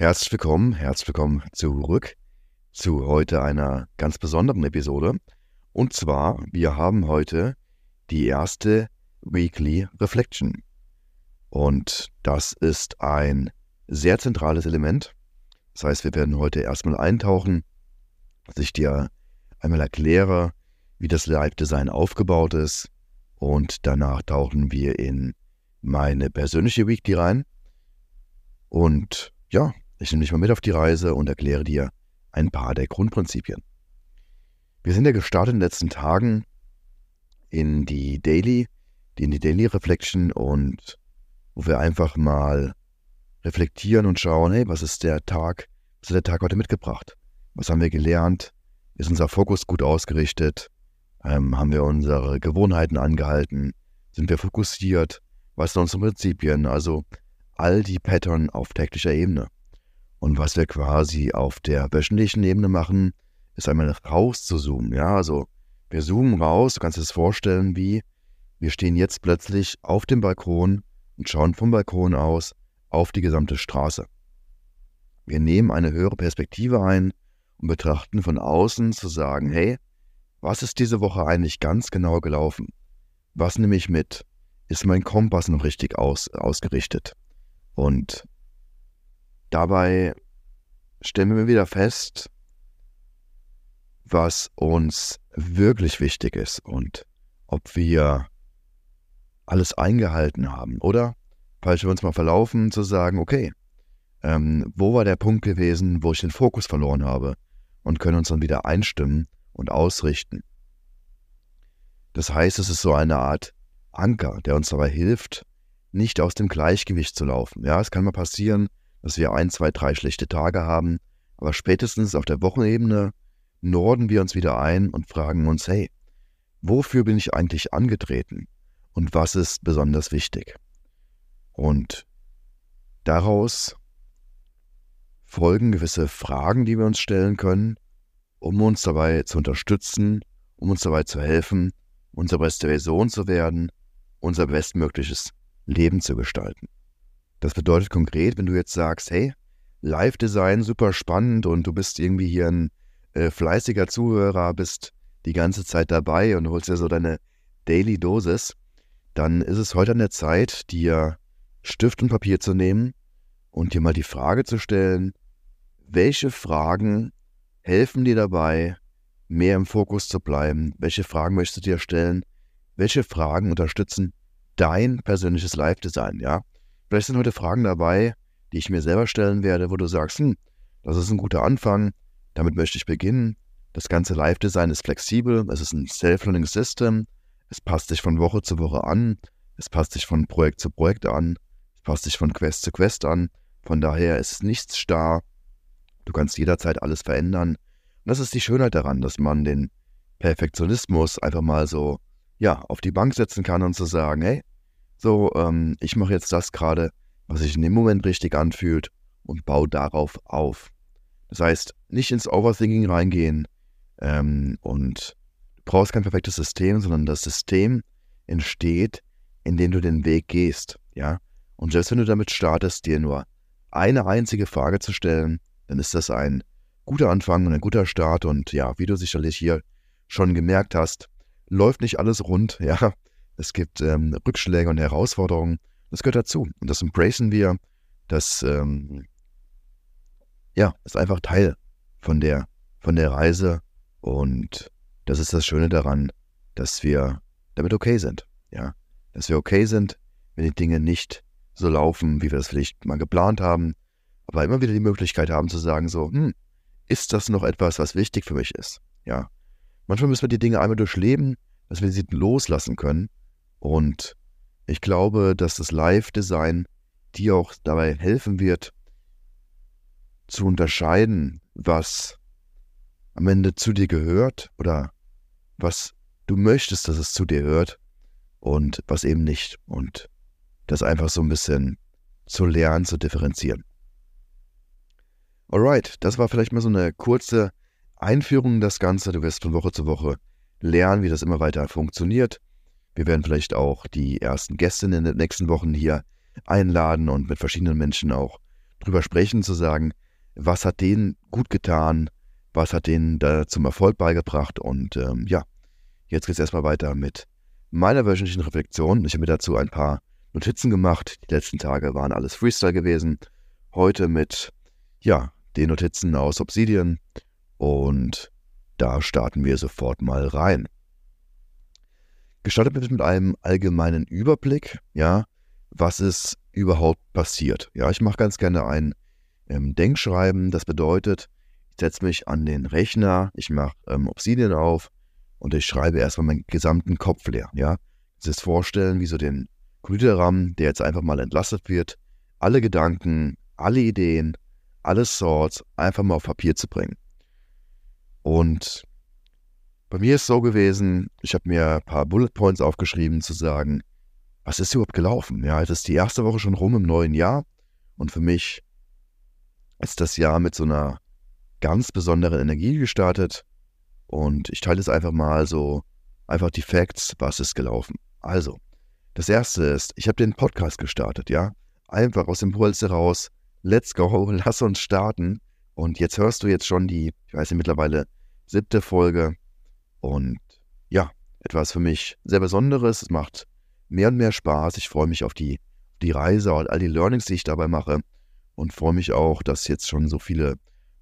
Herzlich willkommen, herzlich willkommen zurück zu heute einer ganz besonderen Episode. Und zwar, wir haben heute die erste Weekly Reflection. Und das ist ein sehr zentrales Element. Das heißt, wir werden heute erstmal eintauchen, dass ich dir einmal erkläre, wie das Live-Design aufgebaut ist. Und danach tauchen wir in meine persönliche Weekly rein. Und ja, ich nehme dich mal mit auf die Reise und erkläre dir ein paar der Grundprinzipien. Wir sind ja gestartet in den letzten Tagen in die Daily, in die Daily Reflection und wo wir einfach mal reflektieren und schauen, hey, was ist der Tag, was hat der Tag heute mitgebracht? Was haben wir gelernt? Ist unser Fokus gut ausgerichtet? Ähm, haben wir unsere Gewohnheiten angehalten? Sind wir fokussiert? Was sind unsere Prinzipien? Also all die Pattern auf täglicher Ebene. Und was wir quasi auf der wöchentlichen Ebene machen, ist einmal raus zu zoomen. Ja, also wir zoomen raus, du kannst dir das vorstellen, wie wir stehen jetzt plötzlich auf dem Balkon und schauen vom Balkon aus auf die gesamte Straße. Wir nehmen eine höhere Perspektive ein und betrachten von außen zu sagen, hey, was ist diese Woche eigentlich ganz genau gelaufen? Was nehme ich mit? Ist mein Kompass noch richtig aus, ausgerichtet? Und dabei stellen wir wieder fest, was uns wirklich wichtig ist und ob wir alles eingehalten haben. Oder, falls wir uns mal verlaufen, zu sagen, okay, ähm, wo war der Punkt gewesen, wo ich den Fokus verloren habe und können uns dann wieder einstimmen und ausrichten. Das heißt, es ist so eine Art Anker, der uns dabei hilft, nicht aus dem Gleichgewicht zu laufen. Ja, es kann mal passieren, dass wir ein, zwei, drei schlechte Tage haben, aber spätestens auf der Wochenebene norden wir uns wieder ein und fragen uns, hey, wofür bin ich eigentlich angetreten und was ist besonders wichtig? Und daraus folgen gewisse Fragen, die wir uns stellen können, um uns dabei zu unterstützen, um uns dabei zu helfen, unsere beste Version zu werden, unser bestmögliches Leben zu gestalten. Das bedeutet konkret, wenn du jetzt sagst, hey, Live-Design super spannend und du bist irgendwie hier ein äh, fleißiger Zuhörer, bist die ganze Zeit dabei und holst dir so deine Daily Dosis, dann ist es heute an der Zeit, dir Stift und Papier zu nehmen und dir mal die Frage zu stellen, welche Fragen helfen dir dabei, mehr im Fokus zu bleiben? Welche Fragen möchtest du dir stellen? Welche Fragen unterstützen dein persönliches Live-Design, ja? Vielleicht sind heute Fragen dabei, die ich mir selber stellen werde, wo du sagst, hm, das ist ein guter Anfang, damit möchte ich beginnen. Das ganze Live-Design ist flexibel, es ist ein Self-Learning System, es passt sich von Woche zu Woche an, es passt sich von Projekt zu Projekt an, es passt sich von Quest zu Quest an. Von daher ist nichts starr, du kannst jederzeit alles verändern. Und das ist die Schönheit daran, dass man den Perfektionismus einfach mal so, ja, auf die Bank setzen kann und zu sagen, hey, so, ähm, ich mache jetzt das gerade, was sich in dem Moment richtig anfühlt und baue darauf auf. Das heißt, nicht ins Overthinking reingehen ähm, und du brauchst kein perfektes System, sondern das System entsteht, indem du den Weg gehst, ja. Und selbst wenn du damit startest, dir nur eine einzige Frage zu stellen, dann ist das ein guter Anfang und ein guter Start. Und ja, wie du sicherlich hier schon gemerkt hast, läuft nicht alles rund, ja. Es gibt ähm, Rückschläge und Herausforderungen. Das gehört dazu. Und das embracen wir. Das ähm, ja, ist einfach Teil von der, von der Reise. Und das ist das Schöne daran, dass wir damit okay sind. Ja, dass wir okay sind, wenn die Dinge nicht so laufen, wie wir das vielleicht mal geplant haben, aber immer wieder die Möglichkeit haben zu sagen so, hm, ist das noch etwas, was wichtig für mich ist? Ja. Manchmal müssen wir die Dinge einmal durchleben, dass wir sie loslassen können und ich glaube, dass das Live-Design dir auch dabei helfen wird, zu unterscheiden, was am Ende zu dir gehört oder was du möchtest, dass es zu dir hört und was eben nicht. Und das einfach so ein bisschen zu lernen, zu differenzieren. Alright, das war vielleicht mal so eine kurze Einführung in das Ganze. Du wirst von Woche zu Woche lernen, wie das immer weiter funktioniert. Wir werden vielleicht auch die ersten Gäste in den nächsten Wochen hier einladen und mit verschiedenen Menschen auch drüber sprechen, zu sagen, was hat denen gut getan, was hat denen da zum Erfolg beigebracht. Und ähm, ja, jetzt geht es erstmal weiter mit meiner wöchentlichen Reflexion. Ich habe mir dazu ein paar Notizen gemacht. Die letzten Tage waren alles Freestyle gewesen. Heute mit, ja, den Notizen aus Obsidian. Und da starten wir sofort mal rein. Gestartet wird mit einem allgemeinen Überblick, ja, was ist überhaupt passiert. Ja, ich mache ganz gerne ein ähm, Denkschreiben. Das bedeutet, ich setze mich an den Rechner, ich mache ähm, Obsidian auf und ich schreibe erstmal meinen gesamten Kopf leer. Ja, das vorstellen, wie so den Computerrahmen, der jetzt einfach mal entlastet wird, alle Gedanken, alle Ideen, alle Sorts einfach mal auf Papier zu bringen. Und bei mir ist es so gewesen, ich habe mir ein paar Bullet Points aufgeschrieben, zu sagen, was ist überhaupt gelaufen? Ja, es ist die erste Woche schon rum im neuen Jahr und für mich ist das Jahr mit so einer ganz besonderen Energie gestartet und ich teile es einfach mal so, einfach die Facts, was ist gelaufen. Also, das erste ist, ich habe den Podcast gestartet, ja, einfach aus dem Puls heraus, let's go, lass uns starten und jetzt hörst du jetzt schon die, ich weiß nicht, mittlerweile siebte Folge und ja, etwas für mich sehr Besonderes. Es macht mehr und mehr Spaß. Ich freue mich auf die, die Reise und all die Learnings, die ich dabei mache. Und freue mich auch, dass jetzt schon so viele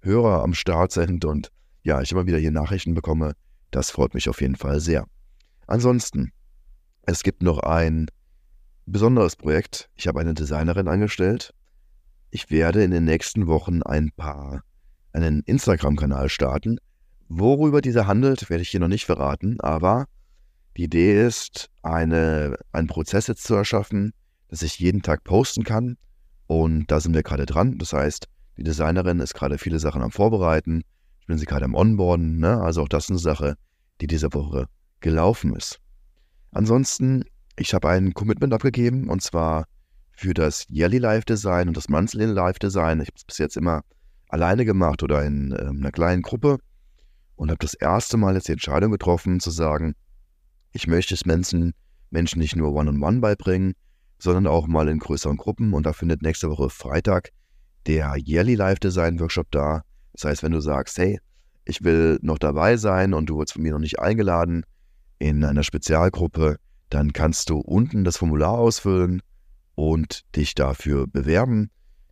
Hörer am Start sind und ja, ich immer wieder hier Nachrichten bekomme. Das freut mich auf jeden Fall sehr. Ansonsten, es gibt noch ein besonderes Projekt. Ich habe eine Designerin angestellt. Ich werde in den nächsten Wochen ein paar einen Instagram-Kanal starten, Worüber dieser handelt, werde ich hier noch nicht verraten, aber die Idee ist, eine, einen Prozess jetzt zu erschaffen, dass ich jeden Tag posten kann. Und da sind wir gerade dran. Das heißt, die Designerin ist gerade viele Sachen am Vorbereiten. Ich bin sie gerade am Onboarden. Ne? Also auch das ist eine Sache, die diese Woche gelaufen ist. Ansonsten, ich habe ein Commitment abgegeben und zwar für das Yearly Live Design und das Monthly Live Design. Ich habe es bis jetzt immer alleine gemacht oder in äh, einer kleinen Gruppe und habe das erste Mal jetzt die Entscheidung getroffen, zu sagen, ich möchte es Menschen, Menschen nicht nur One-on-One -on -one beibringen, sondern auch mal in größeren Gruppen. Und da findet nächste Woche Freitag der Yearly Live Design Workshop da. Das heißt, wenn du sagst, hey, ich will noch dabei sein und du wurdest von mir noch nicht eingeladen in einer Spezialgruppe, dann kannst du unten das Formular ausfüllen und dich dafür bewerben.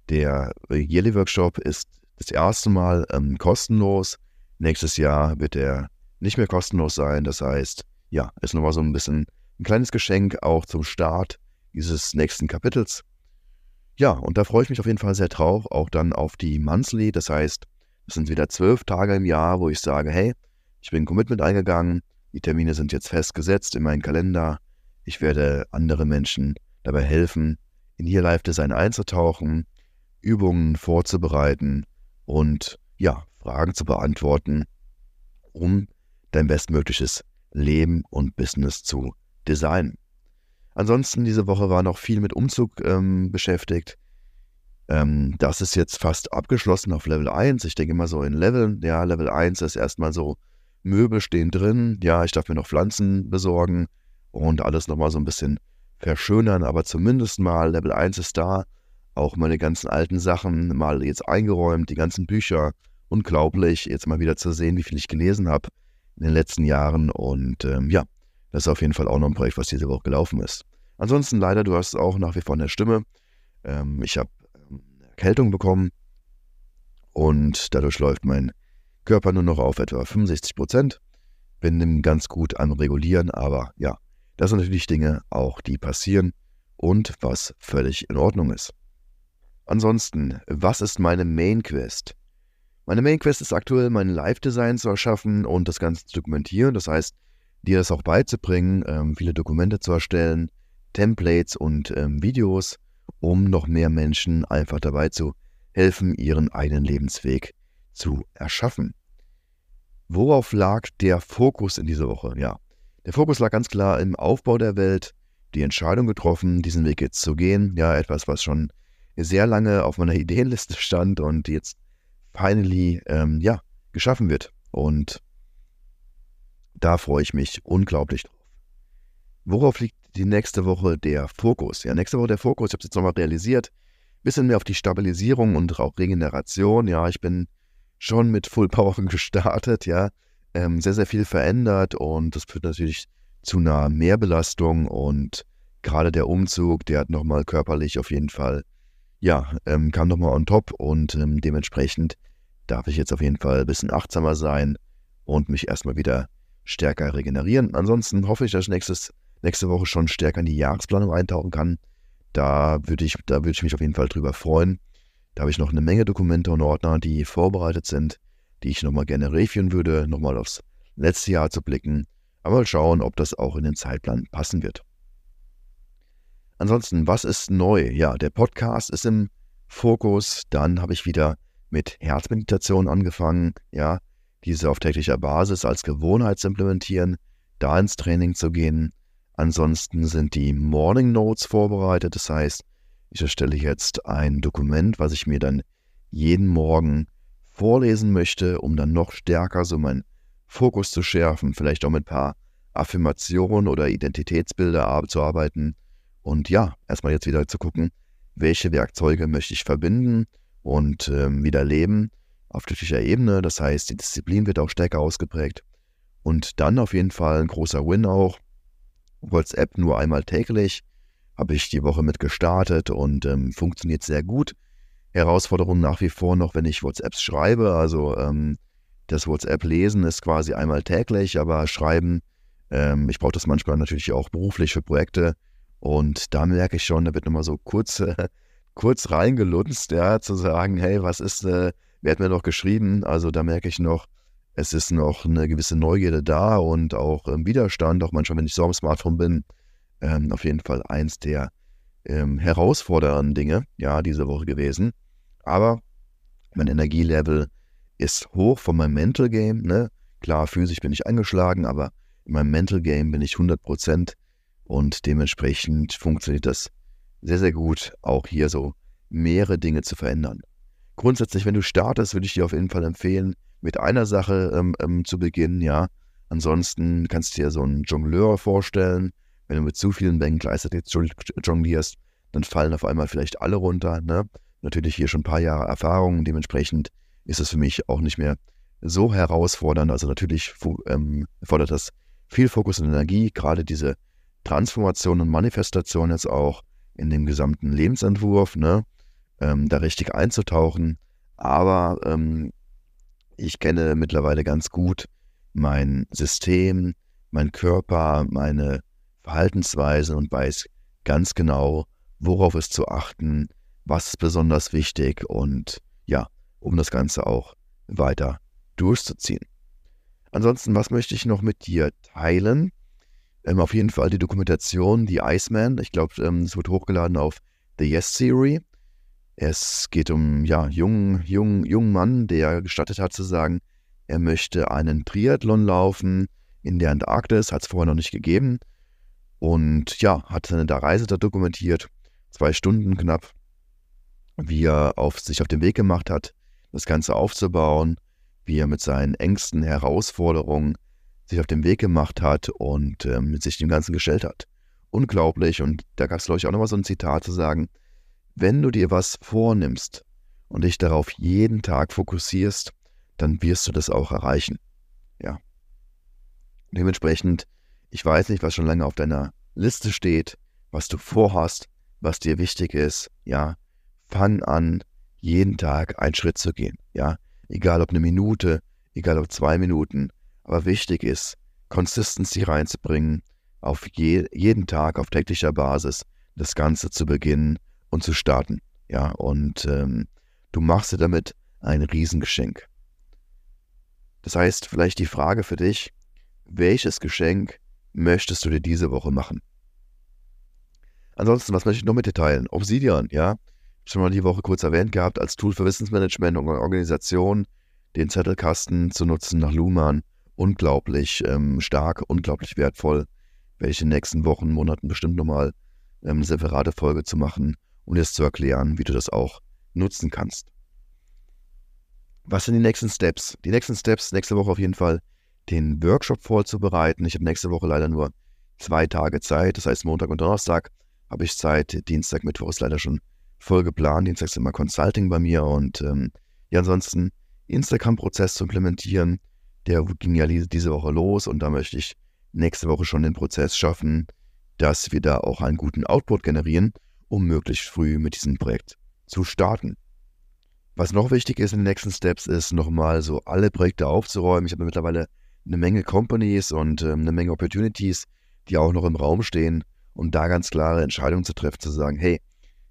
Der Yearly Workshop ist das erste Mal ähm, kostenlos. Nächstes Jahr wird er nicht mehr kostenlos sein. Das heißt, ja, ist nochmal so ein bisschen ein kleines Geschenk auch zum Start dieses nächsten Kapitels. Ja, und da freue ich mich auf jeden Fall sehr drauf, auch dann auf die Monthly. Das heißt, es sind wieder zwölf Tage im Jahr, wo ich sage, hey, ich bin ein Commitment eingegangen, die Termine sind jetzt festgesetzt in meinen Kalender. Ich werde anderen Menschen dabei helfen, in ihr Live-Design einzutauchen, Übungen vorzubereiten und ja, Fragen zu beantworten, um dein bestmögliches Leben und Business zu designen. Ansonsten diese Woche war noch viel mit Umzug ähm, beschäftigt. Ähm, das ist jetzt fast abgeschlossen auf Level 1. Ich denke immer so in Leveln. Ja, Level 1 ist erstmal so, Möbel stehen drin. Ja, ich darf mir noch Pflanzen besorgen und alles nochmal so ein bisschen verschönern. Aber zumindest mal Level 1 ist da. Auch meine ganzen alten Sachen mal jetzt eingeräumt, die ganzen Bücher, unglaublich, jetzt mal wieder zu sehen, wie viel ich gelesen habe in den letzten Jahren. Und ähm, ja, das ist auf jeden Fall auch noch ein Projekt, was diese Woche gelaufen ist. Ansonsten leider, du hast auch nach wie vor eine Stimme. Ähm, ich habe ähm, Erkältung bekommen und dadurch läuft mein Körper nur noch auf etwa 65 Prozent. Bin ganz gut am Regulieren, aber ja, das sind natürlich Dinge auch, die passieren und was völlig in Ordnung ist. Ansonsten, was ist meine Main Quest? Meine Main Quest ist aktuell, mein Live-Design zu erschaffen und das Ganze zu dokumentieren. Das heißt, dir das auch beizubringen, ähm, viele Dokumente zu erstellen, Templates und ähm, Videos, um noch mehr Menschen einfach dabei zu helfen, ihren eigenen Lebensweg zu erschaffen. Worauf lag der Fokus in dieser Woche? Ja, der Fokus lag ganz klar im Aufbau der Welt, die Entscheidung getroffen, diesen Weg jetzt zu gehen. Ja, etwas, was schon sehr lange auf meiner Ideenliste stand und jetzt finally ähm, ja, geschaffen wird. Und da freue ich mich unglaublich drauf. Worauf liegt die nächste Woche der Fokus? Ja, nächste Woche der Fokus, ich habe es jetzt nochmal realisiert, bisschen mehr auf die Stabilisierung und auch Regeneration. Ja, ich bin schon mit Full Power gestartet, ja. Ähm, sehr, sehr viel verändert und das führt natürlich zu einer Mehrbelastung und gerade der Umzug, der hat nochmal körperlich auf jeden Fall, ja, ähm, kam nochmal on top und ähm, dementsprechend darf ich jetzt auf jeden Fall ein bisschen achtsamer sein und mich erstmal wieder stärker regenerieren. Ansonsten hoffe ich, dass ich nächstes, nächste Woche schon stärker in die Jahresplanung eintauchen kann. Da würde ich, da würde ich mich auf jeden Fall drüber freuen. Da habe ich noch eine Menge Dokumente und Ordner, die vorbereitet sind, die ich nochmal gerne reviewen würde, nochmal aufs letzte Jahr zu blicken. Aber mal schauen, ob das auch in den Zeitplan passen wird. Ansonsten, was ist neu? Ja, der Podcast ist im Fokus. Dann habe ich wieder mit Herzmeditation angefangen. Ja, diese auf täglicher Basis als Gewohnheit zu implementieren, da ins Training zu gehen. Ansonsten sind die Morning Notes vorbereitet. Das heißt, ich erstelle jetzt ein Dokument, was ich mir dann jeden Morgen vorlesen möchte, um dann noch stärker so meinen Fokus zu schärfen, vielleicht auch mit ein paar Affirmationen oder Identitätsbilder zu arbeiten. Und ja, erstmal jetzt wieder zu gucken, welche Werkzeuge möchte ich verbinden und ähm, wieder leben auf täglicher Ebene. Das heißt, die Disziplin wird auch stärker ausgeprägt. Und dann auf jeden Fall ein großer Win auch. WhatsApp nur einmal täglich. Habe ich die Woche mit gestartet und ähm, funktioniert sehr gut. Herausforderung nach wie vor noch, wenn ich WhatsApps schreibe. Also ähm, das WhatsApp-Lesen ist quasi einmal täglich, aber Schreiben, ähm, ich brauche das manchmal natürlich auch beruflich für Projekte. Und da merke ich schon, da wird nochmal so kurz, äh, kurz reingelunzt, ja, zu sagen, hey, was ist, äh, wer hat mir noch geschrieben? Also da merke ich noch, es ist noch eine gewisse Neugierde da und auch ähm, Widerstand, auch manchmal, wenn ich so am Smartphone bin. Ähm, auf jeden Fall eins der ähm, herausfordernden Dinge, ja, diese Woche gewesen. Aber mein Energielevel ist hoch von meinem Mental Game, ne? Klar, physisch bin ich angeschlagen, aber in meinem Mental Game bin ich 100 Prozent und dementsprechend funktioniert das sehr, sehr gut, auch hier so mehrere Dinge zu verändern. Grundsätzlich, wenn du startest, würde ich dir auf jeden Fall empfehlen, mit einer Sache ähm, ähm, zu beginnen, ja. Ansonsten kannst du dir so einen Jongleur vorstellen. Wenn du mit zu vielen Bänken gleichzeitig jonglierst, dann fallen auf einmal vielleicht alle runter. Ne? Natürlich hier schon ein paar Jahre Erfahrung. Dementsprechend ist es für mich auch nicht mehr so herausfordernd. Also natürlich ähm, fordert das viel Fokus und Energie, gerade diese Transformation und Manifestation jetzt auch in dem gesamten Lebensentwurf. Ne? ähm, da richtig einzutauchen. Aber ähm, ich kenne mittlerweile ganz gut mein System, mein Körper, meine Verhaltensweise und weiß ganz genau, worauf es zu achten, was ist besonders wichtig und ja, um das Ganze auch weiter durchzuziehen. Ansonsten, was möchte ich noch mit dir teilen? Ähm, auf jeden Fall die Dokumentation, die Iceman. Ich glaube, ähm, es wird hochgeladen auf The Yes Theory. Es geht um ja jungen jungen jungen Mann, der gestattet hat zu sagen, er möchte einen Triathlon laufen in der Antarktis, hat es vorher noch nicht gegeben und ja hat seine Reise da dokumentiert, zwei Stunden knapp, wie er auf sich auf den Weg gemacht hat, das Ganze aufzubauen, wie er mit seinen engsten Herausforderungen sich auf den Weg gemacht hat und äh, mit sich dem Ganzen gestellt hat. Unglaublich und da gab es glaube ich auch nochmal so ein Zitat zu sagen, wenn du dir was vornimmst und dich darauf jeden Tag fokussierst, dann wirst du das auch erreichen. Ja. Dementsprechend, ich weiß nicht, was schon lange auf deiner Liste steht, was du vorhast, was dir wichtig ist. Ja, fang an, jeden Tag einen Schritt zu gehen. Ja, egal ob eine Minute, egal ob zwei Minuten. Aber wichtig ist, Consistency reinzubringen, auf je, jeden Tag auf täglicher Basis das Ganze zu beginnen und zu starten. Ja, und ähm, du machst dir damit ein Riesengeschenk. Das heißt, vielleicht die Frage für dich, welches Geschenk möchtest du dir diese Woche machen? Ansonsten, was möchte ich noch mit dir teilen? Obsidian, ja. Schon mal die Woche kurz erwähnt gehabt, als Tool für Wissensmanagement und Organisation, den Zettelkasten zu nutzen nach Luhmann. Unglaublich ähm, stark, unglaublich wertvoll. Welche nächsten Wochen, Monaten bestimmt nochmal ähm, eine separate Folge zu machen um dir das zu erklären, wie du das auch nutzen kannst. Was sind die nächsten Steps? Die nächsten Steps, nächste Woche auf jeden Fall, den Workshop vorzubereiten. Ich habe nächste Woche leider nur zwei Tage Zeit, das heißt Montag und Donnerstag habe ich Zeit. Dienstag, Mittwoch ist leider schon voll geplant. Dienstags immer Consulting bei mir und ähm, ja, ansonsten Instagram-Prozess zu implementieren. Der ging ja diese Woche los und da möchte ich nächste Woche schon den Prozess schaffen, dass wir da auch einen guten Output generieren, um möglichst früh mit diesem Projekt zu starten. Was noch wichtig ist in den nächsten Steps, ist nochmal so alle Projekte aufzuräumen. Ich habe mittlerweile eine Menge Companies und äh, eine Menge Opportunities, die auch noch im Raum stehen, um da ganz klare Entscheidungen zu treffen, zu sagen, hey,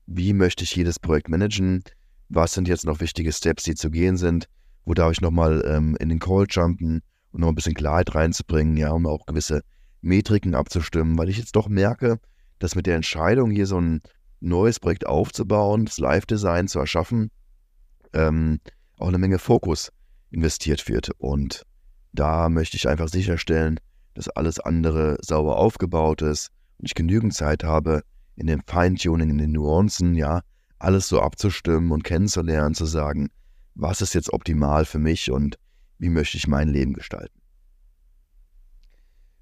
wie möchte ich jedes Projekt managen? Was sind jetzt noch wichtige Steps, die zu gehen sind? Wo darf ich nochmal ähm, in den Call jumpen und noch ein bisschen Klarheit reinzubringen, ja, um auch gewisse Metriken abzustimmen, weil ich jetzt doch merke, dass mit der Entscheidung, hier so ein neues Projekt aufzubauen, das Live-Design zu erschaffen, ähm, auch eine Menge Fokus investiert wird. Und da möchte ich einfach sicherstellen, dass alles andere sauber aufgebaut ist und ich genügend Zeit habe, in dem Feintuning, in den Nuancen, ja, alles so abzustimmen und kennenzulernen, zu sagen, was ist jetzt optimal für mich und wie möchte ich mein Leben gestalten.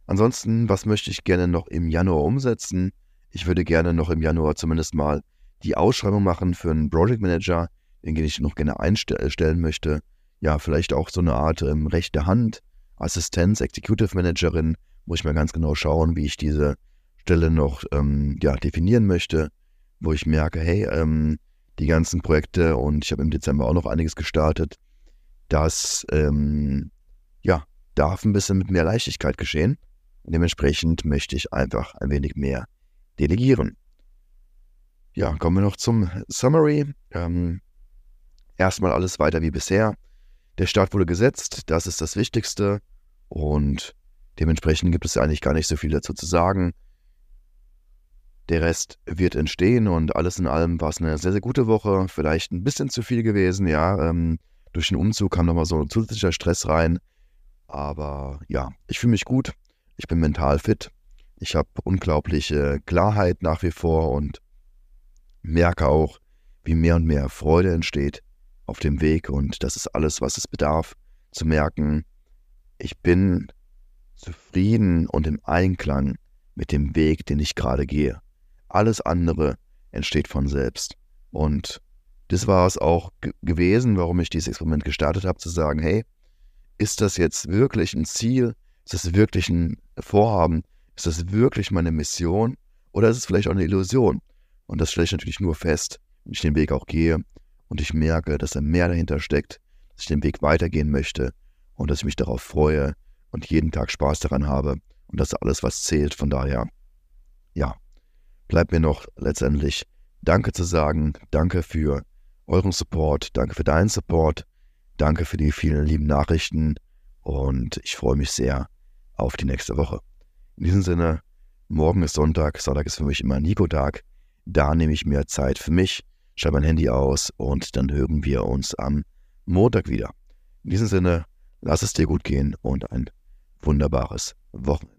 Ansonsten, was möchte ich gerne noch im Januar umsetzen? Ich würde gerne noch im Januar zumindest mal die Ausschreibung machen für einen Project Manager, den ich noch gerne einstellen möchte. Ja, vielleicht auch so eine Art ähm, rechte Hand, Assistenz, Executive Managerin. Muss ich mal ganz genau schauen, wie ich diese Stelle noch ähm, ja, definieren möchte, wo ich merke, hey, ähm, die ganzen Projekte und ich habe im Dezember auch noch einiges gestartet, das ähm, ja, darf ein bisschen mit mehr Leichtigkeit geschehen. Dementsprechend möchte ich einfach ein wenig mehr delegieren. Ja, kommen wir noch zum Summary. Ähm, erstmal alles weiter wie bisher. Der Start wurde gesetzt, das ist das Wichtigste. Und dementsprechend gibt es eigentlich gar nicht so viel dazu zu sagen. Der Rest wird entstehen und alles in allem war es eine sehr, sehr gute Woche. Vielleicht ein bisschen zu viel gewesen, ja. Ähm, durch den Umzug kam nochmal so ein zusätzlicher Stress rein. Aber ja, ich fühle mich gut. Ich bin mental fit. Ich habe unglaubliche Klarheit nach wie vor und merke auch, wie mehr und mehr Freude entsteht auf dem Weg. Und das ist alles, was es bedarf, zu merken, ich bin zufrieden und im Einklang mit dem Weg, den ich gerade gehe. Alles andere entsteht von selbst. Und das war es auch gewesen, warum ich dieses Experiment gestartet habe, zu sagen, hey, ist das jetzt wirklich ein Ziel? Ist das wirklich ein Vorhaben? Ist das wirklich meine Mission? Oder ist es vielleicht auch eine Illusion? Und das stelle ich natürlich nur fest, wenn ich den Weg auch gehe und ich merke, dass da mehr dahinter steckt, dass ich den Weg weitergehen möchte und dass ich mich darauf freue und jeden Tag Spaß daran habe und das ist alles, was zählt. Von daher, ja, bleibt mir noch letztendlich Danke zu sagen. Danke für euren Support. Danke für deinen Support. Danke für die vielen lieben Nachrichten. Und ich freue mich sehr auf die nächste Woche. In diesem Sinne, morgen ist Sonntag. Sonntag ist für mich immer Nico-Tag. Da nehme ich mir Zeit für mich, schalte mein Handy aus und dann hören wir uns am Montag wieder. In diesem Sinne, lass es dir gut gehen und ein wunderbares Wochenende.